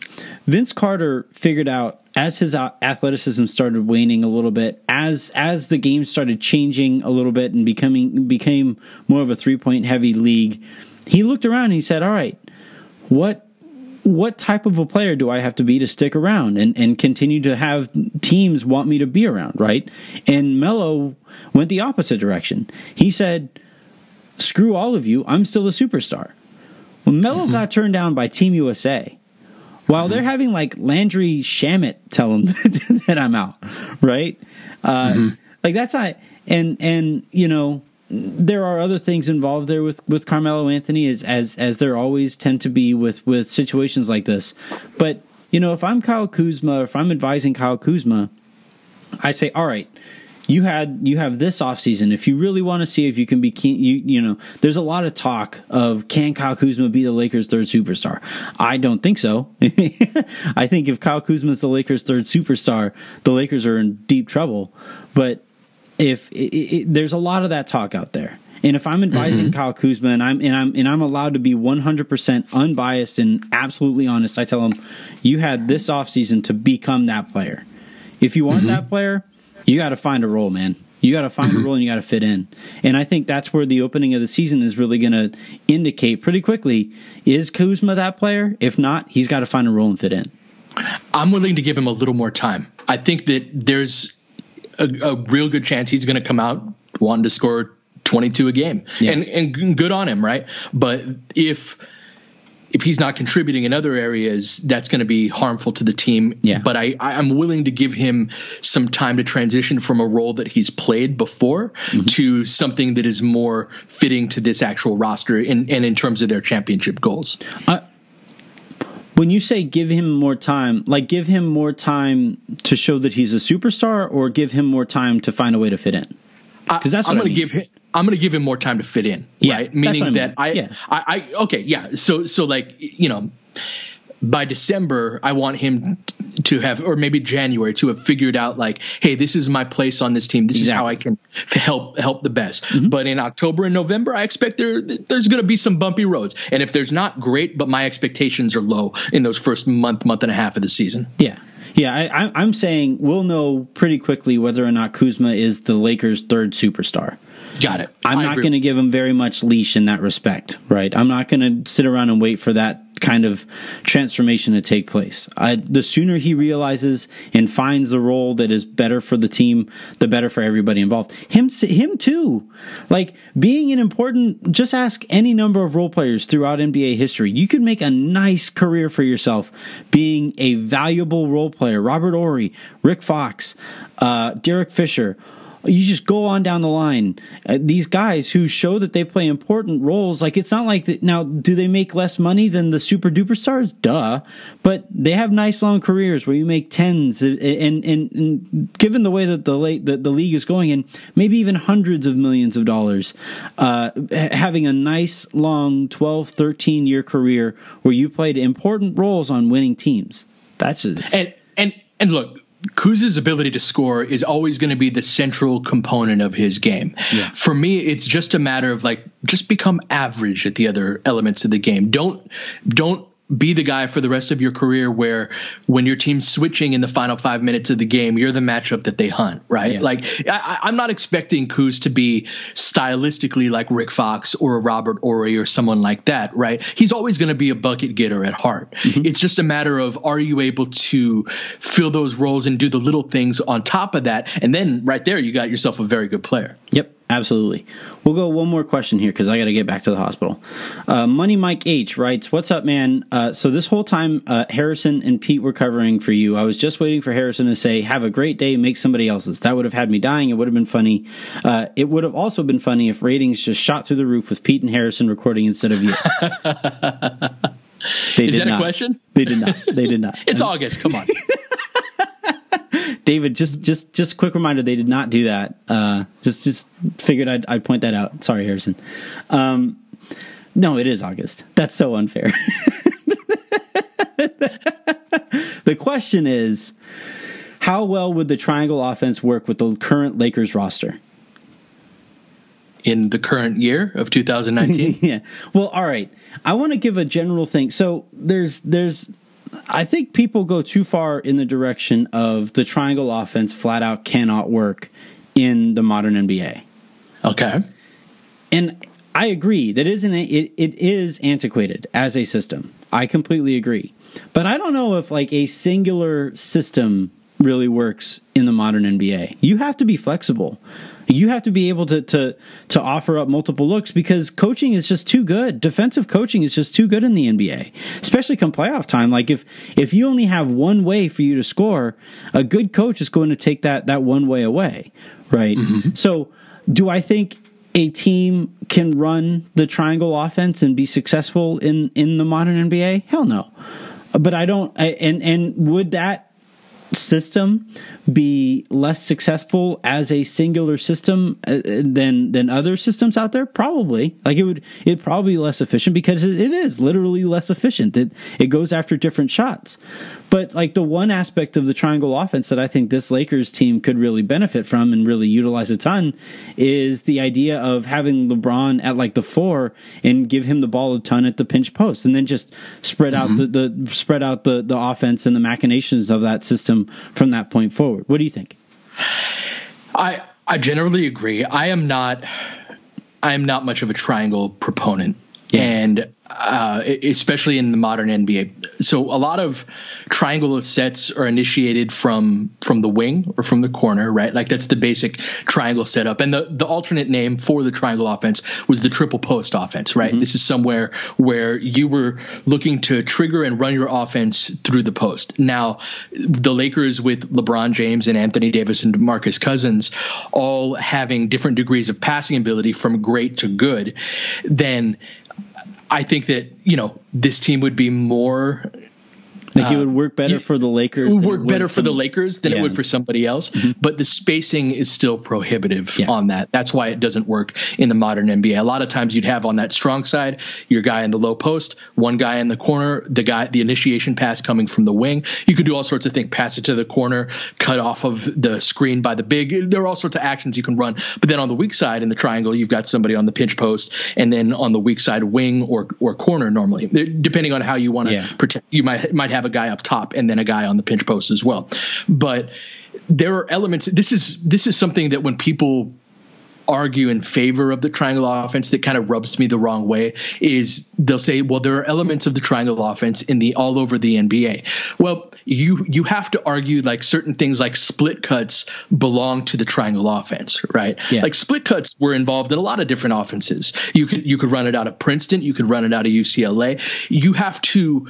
Vince Carter figured out as his uh, athleticism started waning a little bit, as as the game started changing a little bit and becoming became more of a three point heavy league. He looked around and he said, "All right, what what type of a player do I have to be to stick around and, and continue to have teams want me to be around, right? And Melo went the opposite direction. He said, Screw all of you, I'm still a superstar. Well, Melo mm-hmm. got turned down by Team USA while they're having like Landry Shamet tell him <laughs> that I'm out, right? Uh, Like that's not, and and you know there are other things involved there with with Carmelo Anthony as as as there always tend to be with with situations like this. But you know if I'm Kyle Kuzma, if I'm advising Kyle Kuzma, I say, all right, you had you have this offseason. If you really want to see if you can be keen, you you know, there's a lot of talk of can Kyle Kuzma be the Lakers' third superstar? I don't think so. <laughs> I think if Kyle Kuzma is the Lakers' third superstar, the Lakers are in deep trouble. But if it, it, there's a lot of that talk out there. And if I'm advising mm-hmm. Kyle Kuzma and I'm and I'm and I'm allowed to be 100% unbiased and absolutely honest, I tell him, you had this offseason to become that player. If you want mm-hmm. that player, you got to find a role, man. You got to find a mm-hmm. role and you got to fit in. And I think that's where the opening of the season is really going to indicate pretty quickly is Kuzma that player? If not, he's got to find a role and fit in. I'm willing to give him a little more time. I think that there's a, a real good chance he's going to come out wanting to score 22 a game, Yeah. and and good on him, right? But if if he's not contributing in other areas, that's going to be harmful to the team. Yeah. But I, I'm willing to give him some time to transition from a role that he's played before Mm-hmm. to something that is more fitting to this actual roster and, and in terms of their championship goals. When you say give him more time, like give him more time to show that he's a superstar or give him more time to find a way to fit in? Because that's I'm what I going to give him. I'm going to give him more time to fit in, Yeah, right? Meaning I that mean. I, Yeah. I, I, okay, yeah. So, so like you know, by December, I want him to have, or maybe January, to have figured out like, hey, this is my place on this team. This is how I can help help the best. Mm-hmm. But in October and November, I expect there there's going to be some bumpy roads, and if there's not, great. But my expectations are low in those first month, month and a half of the season. Yeah. Yeah, I, I'm saying we'll know pretty quickly whether or not Kuzma is the Lakers' third superstar. Got it. I'm I not going to give him very much leash in that respect, right? I'm not going to sit around and wait for that kind of transformation to take place. I, the sooner he realizes and finds the role that is better for the team, the better for everybody involved. Him, him too. Like being an important. Just ask any number of role players throughout NBA history. You could make a nice career for yourself being a valuable role player. Robert Horry, Rick Fox, uh, Derek Fisher you just go on down the line. Uh, these guys who show that they play important roles, like it's not like. Now, do they make less money than the super duper stars? Duh, but they have nice long careers where you make tens, and and, and, and given the way that the late the, the league is going in, maybe even hundreds of millions of dollars. Uh, having a nice long 12, 13 year career where you played important roles on winning teams. That's a, And and and look, Kuz's ability to score is always going to be the central component of his game. For me, it's just a matter of like just become average at the other elements of the game. Don't don't be the guy for the rest of your career where when your team's switching in the final five minutes of the game, you're the matchup that they hunt, right? Yeah. Like I, am not expecting Kuz to be stylistically like Rick Fox or a Robert Horry or someone like that, right? He's always going to be a bucket getter at heart. Mm-hmm. It's just a matter of are you able to fill those roles and do the little things on top of that, and then right there you got yourself a very good player. Yep. Absolutely. We'll go one more question here because I got to get back to the hospital. Uh, Money Mike H writes, "What's up, man? Uh, so this whole time, uh, Harrison and Pete were covering for you. I was just waiting for Harrison to say, "Have a great day, make somebody else's." That would have had me dying. It would have been funny. Uh, it would have also been funny if ratings just shot through the roof with Pete and Harrison recording instead of you." <laughs> They Is that not. a question? They did not. They did not. <laughs> it's August. Come on. <laughs> <laughs> David, just just just quick reminder, they did not do that. Uh, just just figured I'd, I'd point that out. Sorry, Harrison. Um, no, it is August. That's so unfair. <laughs> the question is, how well would the triangle offense work with the current Lakers roster? in the current year of 2019 <laughs> yeah well all right i want to give a general thing so there's there's I think people go too far in the direction of the triangle offense flat out cannot work in the modern NBA. Okay. And I agree that isn't it, it is antiquated as a system. I completely agree. But I don't know if like a singular system really works in the modern NBA. You have to be flexible. You have to be able to to to offer up multiple looks because coaching is just too good. Defensive coaching is just too good in the NBA, especially come playoff time. Like if if you only have one way for you to score, a good coach is going to take that that one way away, right? Mm-hmm. So, do I think a team can run the triangle offense and be successful in in the modern NBA? Hell no. But I don't. I, and and would that system be less successful as a singular system uh, than than other systems out there? Probably. Like it would it probably be less efficient because it, it is literally less efficient. It it goes after different shots. But like the one aspect of the triangle offense that I think this Lakers team could really benefit from and really utilize a ton is the idea of having LeBron at like the four and give him the ball a ton at the pinch post and then just spread mm-hmm. out the, the spread out the, the offense and the machinations of that system from that point forward. What do you think? I I generally agree. I am not I am not much of a triangle proponent. And uh, especially in the modern NBA. So a lot of triangle sets are initiated from from the wing or from the corner, right? Like that's the basic triangle setup. And the the alternate name for the triangle offense was the triple post offense, right? Mm-hmm. This is somewhere where you were looking to trigger and run your offense through the post. Now, the Lakers with LeBron James and Anthony Davis and DeMarcus Cousins all having different degrees of passing ability from great to good, then I think that you know this team would be more like it would work better for the Lakers. It would work better some, for the Lakers than yeah. it would for somebody else. Mm-hmm. But the spacing is still prohibitive yeah. on that. That's why it doesn't work in the modern NBA. A lot of times you'd have on that strong side your guy in the low post, one guy in the corner, the guy the initiation pass coming from the wing. You could do all sorts of things, pass it to the corner, cut off of the screen by the big. There are all sorts of actions you can run. But then on the weak side in the triangle, you've got somebody on the pinch post, and then on the weak side wing or or corner normally, depending on how you want to yeah. protect. You might might have a guy up top and then a guy on the pinch post as well. But there are elements. This is this is something that when people argue in favor of the triangle offense that kind of rubs me the wrong way is they'll say well there are elements of the triangle offense in the all over the NBA well you you have to argue like certain things like split cuts belong to the triangle offense right yeah. like split cuts were involved in a lot of different offenses you could you could run it out of Princeton you could run it out of UCLA you have to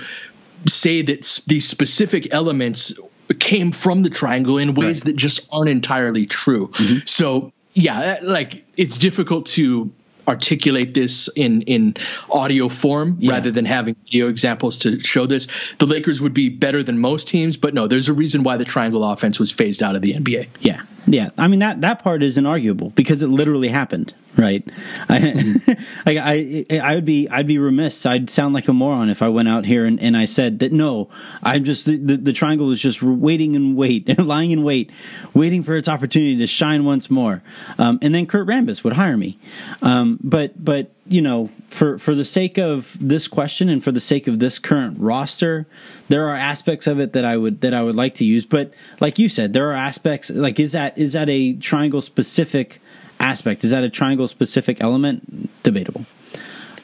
say that these specific elements came from the triangle in ways right. that just aren't entirely true. Mm-hmm. So yeah, like it's difficult to articulate this in in audio form yeah. rather than having video examples to show this. The Lakers would be better than most teams, but no, there's a reason why the triangle offense was phased out of the NBA. Yeah. Yeah. I mean that that part is inarguable because it literally happened. Right? I, <laughs> I, I, I would be, I'd be remiss. I'd sound like a moron if I went out here and, and I said that no, I'm just the, the, triangle is just waiting and wait, <laughs> lying in wait, waiting for its opportunity to shine once more. Um, and then Kurt Rambis would hire me. Um, but, but you know, for for the sake of this question and for the sake of this current roster, there are aspects of it that I would that I would like to use. But like you said, there are aspects like is that is that a triangle specific aspect? Is that a triangle specific element? Debatable.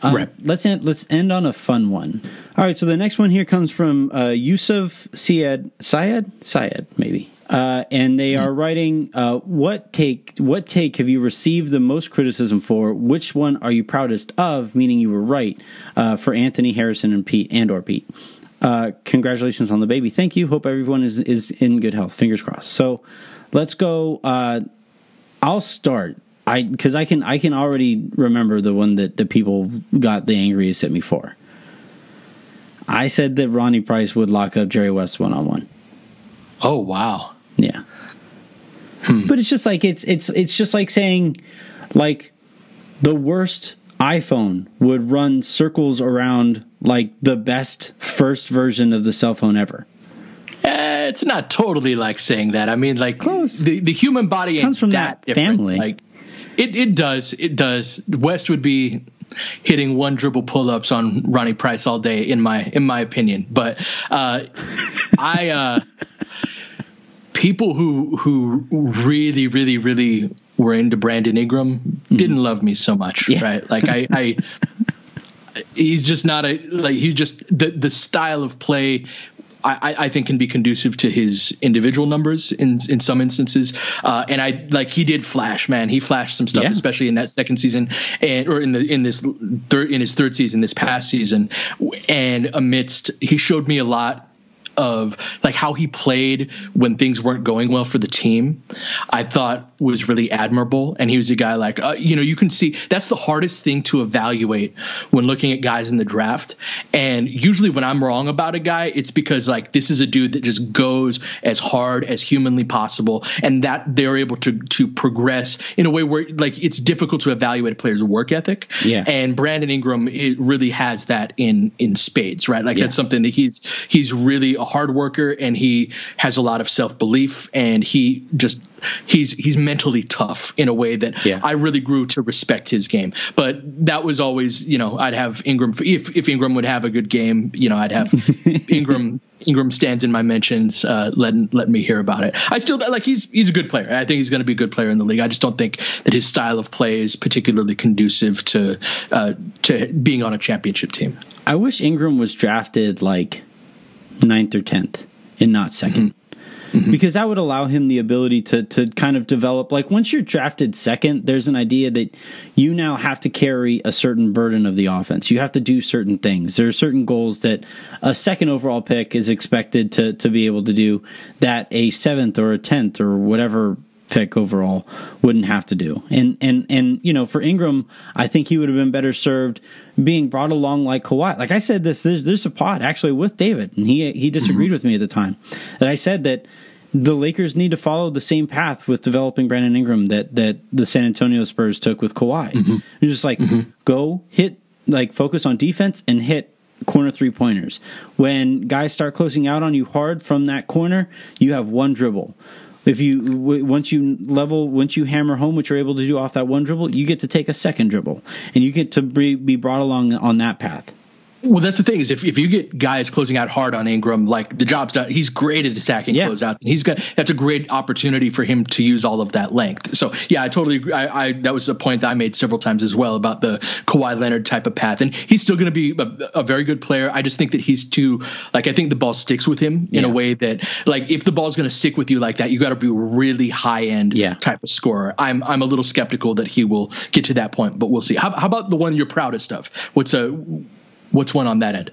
Um, right. Let's end, let's end on a fun one. All right. So the next one here comes from uh, Yusuf Syed Syed Syed maybe. Uh, and they are writing uh, what take what take have you received the most criticism for? Which one are you proudest of? Meaning you were right uh, for Anthony Harrison and Pete and or Pete. Uh, congratulations on the baby. Thank you. Hope everyone is is in good health. Fingers crossed. So let's go. Uh, I'll start. I because I can I can already remember the one that the people got the angriest at me for. I said that Ronnie Price would lock up Jerry West one on one. Oh wow! Yeah. Hmm. But it's just like it's it's it's just like saying like the worst iPhone would run circles around like the best first version of the cell phone ever. Uh, it's not totally like saying that. I mean, like close. The the human body comes from that, that family. Like it it does it does. West would be hitting one dribble pull ups on Ronnie Price all day in my in my opinion. But uh, I. Uh, people who who really really really were into Brandon Ingram mm-hmm. didn't love me so much, yeah. right? Like I, I he's just not a like he just the the style of play I, I, think can be conducive to his individual numbers in in some instances. Uh, and I like he did flash, man. He flashed some stuff, yeah. especially in that second season and or in the in this third in his third season, this past season. And amidst, he showed me a lot of like how he played when things weren't going well for the team, I thought was really admirable. And he was a guy like, uh, you know, you can see that's the hardest thing to evaluate when looking at guys in the draft. And usually when I'm wrong about a guy, it's because like this is a dude that just goes as hard as humanly possible, and that they're able to to progress in a way where like it's difficult to evaluate a player's work ethic. Yeah. And Brandon Ingram it really has that in in spades, right? Like yeah. that's something that he's he's really a hard worker and he has a lot of self belief and he just he's he's mentally tough in a way that yeah. I really grew to respect his game. But that was always you know I'd have Ingram if if Ingram would have a good game you know I'd have <laughs> Ingram. Ingram stands in my mentions, uh, letting let me hear about it. I still like he's he's a good player. I think he's going to be a good player in the league. I just don't think that his style of play is particularly conducive to uh, to being on a championship team. I wish Ingram was drafted like ninth or tenth and not 2nd mm-hmm. Mm-hmm. Because that would allow him the ability to to kind of develop like once you're drafted second, there's an idea that you now have to carry a certain burden of the offense. You have to do certain things. There are certain goals that a second overall pick is expected to to be able to do that a seventh or a tenth or whatever pick overall wouldn't have to do. And and and you know, for Ingram, I think he would have been better served being brought along like Kawhi. Like I said, this there's there's a pod actually with David, and he he disagreed mm-hmm. with me at the time that I said that the Lakers need to follow the same path with developing Brandon Ingram that that the San Antonio Spurs took with Kawhi. Mm-hmm. Just like mm-hmm. go hit like focus on defense and hit corner three pointers. When guys start closing out on you hard from that corner, you have one dribble. If you w- once you level, once you hammer home what you're able to do off that one dribble, you get to take a second dribble, and you get to be, be brought along on that path. Well, that's the thing is if, if you get guys closing out hard on Ingram, like the job's done, he's great at attacking yeah. closeout. He's got that's a great opportunity for him to use all of that length. So yeah, I totally agree. I, I that was a point that I made several times as well about the Kawhi Leonard type of path, and he's still going to be a, a, very good player. I just think that he's too like I think the ball sticks with him in yeah. a way that like if the ball's going to stick with you like that, you got to be a really high end yeah. type of scorer. I'm I'm a little skeptical that he will get to that point, but we'll see. How, how about the one you're proudest of? What's a What's one on that end?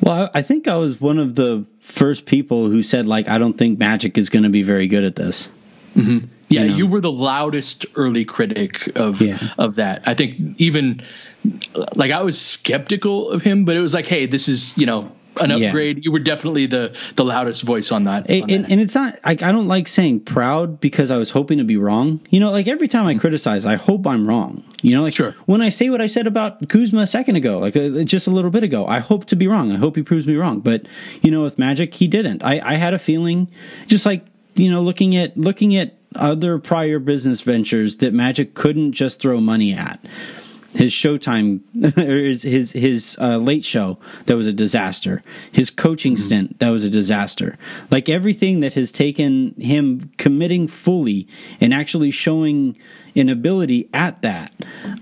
Well, I think I was one of the first people who said like I don't think Magic is going to be very good at this. Mm-hmm. Yeah, you, know? you, were the loudest early critic of yeah. of that. I think even like I was skeptical of him, but it was like, hey, this is you know an upgrade. Yeah. You were definitely the the loudest voice on that. And, on and, and, it's not like I don't like saying proud because I was hoping to be wrong. You know, like every time I criticize, I hope I'm wrong. You know, like sure. when I say what I said about Kuzma a second ago, like uh, just a little bit ago, I hope to be wrong. I hope he proves me wrong. But you know, with Magic, he didn't. I, I had a feeling, just like you know, looking at looking at other prior business ventures that Magic couldn't just throw money at his Showtime, <laughs> his his, his uh, late show that was a disaster. His coaching mm-hmm. stint that was a disaster. Like everything that has taken him committing fully and actually showing an ability at that,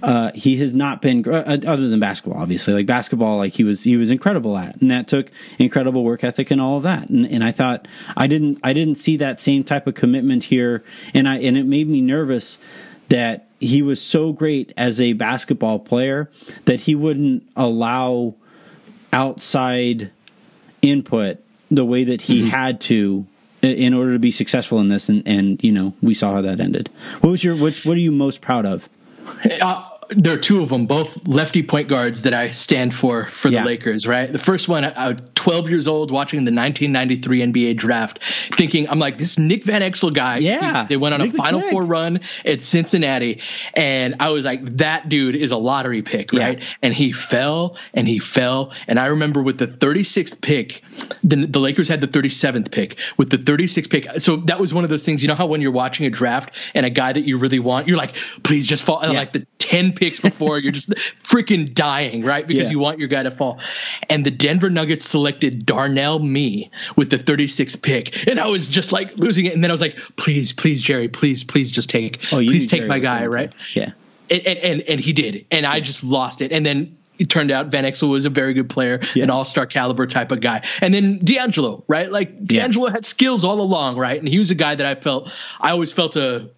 uh, he has not been uh, other than basketball. Obviously, like basketball, like he was he was incredible at, and that took incredible work ethic and all of that. And, and I thought I didn't I didn't see that same type of commitment here, and I and it made me nervous that he was so great as a basketball player that he wouldn't allow outside input the way that he mm-hmm. had to in order to be successful in this and, and you know we saw how that ended what was your which what are you most proud of uh, there are two of them, both lefty point guards that I stand for for the yeah. Lakers. Right, the first one, I, was 12 years old, watching the 1993 NBA draft, thinking I'm like this Nick Van Exel guy. Yeah, he, they went on Nick a Final Four run at Cincinnati, and I was like, that dude is a lottery pick, right? Yeah. And he fell and he fell, and I remember with the 36th pick, the, the Lakers had the 37th pick. With the 36th pick, so that was one of those things. You know how when you're watching a draft and a guy that you really want, you're like, please just fall. Yeah. Like the 10 picks before, you're just freaking dying, right? Because yeah. you want your guy to fall. And the Denver Nuggets selected Darnell Mee with the 36th pick. And I was just like losing it. And then I was like, please, please, Jerry, please, please just take, oh, please take Jerry my guy, right? Yeah. And, and, and, and he did. And I just lost it. And then it turned out Van Exel was a very good player, yeah. an all star caliber type of guy. And then D'Angelo, right? Like D'Angelo yeah. had skills all along, right? And he was a guy that I felt, I always felt a,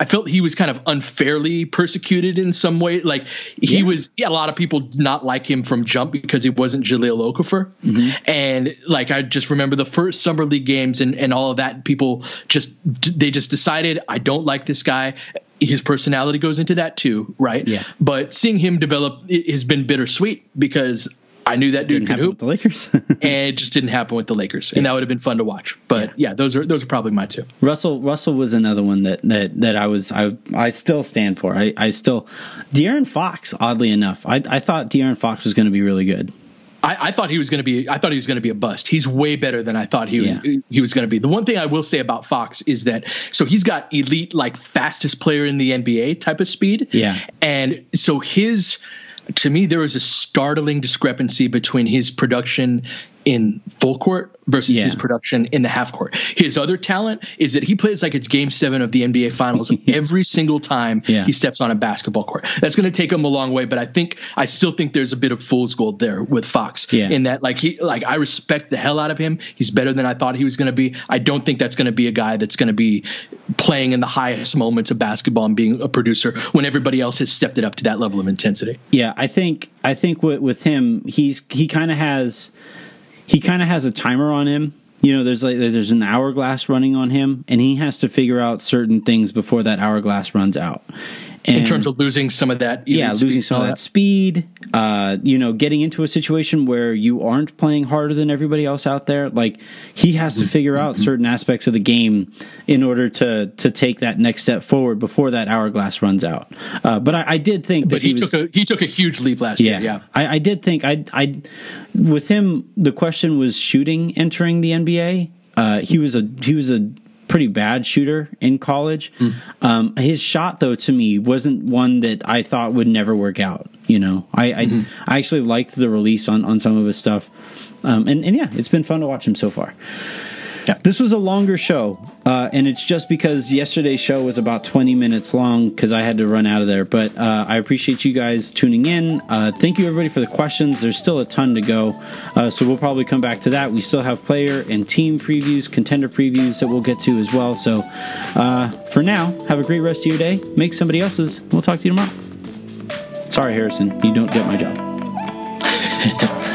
I felt he was kind of unfairly persecuted in some way. Like he yeah. was, yeah, a lot of people not like him from jump because he wasn't Jahlil Okafor. Mm-hmm. And like, I just remember the first summer league games and, and all of that. People just, they just decided, I don't like this guy. His personality goes into that too, right? Yeah. But seeing him develop has been bittersweet because I knew that dude could hoop. the Lakers, <laughs> and it just didn't happen with the Lakers, and that would have been fun to watch. But yeah. yeah. those are those are probably my two. Russell Russell was another one that that that I was I I still stand for. I I still De'Aaron Fox. Oddly enough, I I thought De'Aaron Fox was going to be really good. I, I, thought he was going to be. I thought he was going to be a bust. He's way better than I thought he was. Yeah. He was going to be. The one thing I will say about Fox is that so he's got elite, like fastest player in the NBA type of speed. Yeah, and so his to me, there was a startling discrepancy between his production in full court versus yeah. his production in the half court. His other talent is that he plays like it's game seven of the NBA finals <laughs> every single time yeah. he steps on a basketball court. That's going to take him a long way, but I think, I still think there's a bit of fool's gold there with Fox yeah. in that, like, he, like, I respect the hell out of him. He's better than I thought he was going to be. I don't think that's going to be a guy that's going to be playing in the highest moments of basketball and being a producer when everybody else has stepped it up to that level of intensity. Yeah, I think, I think with, with him, he's, he kind of has, he kind of has a timer on him. You know, there's like there's an hourglass running on him, and he has to figure out certain things before that hourglass runs out. And, in terms of losing some of that, yeah, losing some of that, speed. Uh, you know, getting into a situation where you aren't playing harder than everybody else out there. Like he has to figure out mm-hmm. certain aspects of the game in order to to take that next step forward before that hourglass runs out. Uh, but I, I, did think, but he, he was, took a he took a huge leap last yeah, year. Yeah, I, I did think I I with him the question was shooting entering the NBA. Uh, he was a he was a pretty bad shooter in college. Mm. Um, his shot, though, to me wasn't one that I thought would never work out. You know, I mm-hmm. I, I, actually liked the release on on some of his stuff, um, and and yeah, it's been fun to watch him so far. Yeah. This was a longer show, uh, and it's just because yesterday's show was about 20 minutes long because I had to run out of there. But uh, I appreciate you guys tuning in. Uh, thank you, everybody, for the questions. There's still a ton to go, uh, so we'll probably come back to that. We still have player and team previews, contender previews that we'll get to as well. So uh, for now, have a great rest of your day. Make somebody else's. We'll talk to you tomorrow. Sorry, Harrison, you don't get my job. <laughs>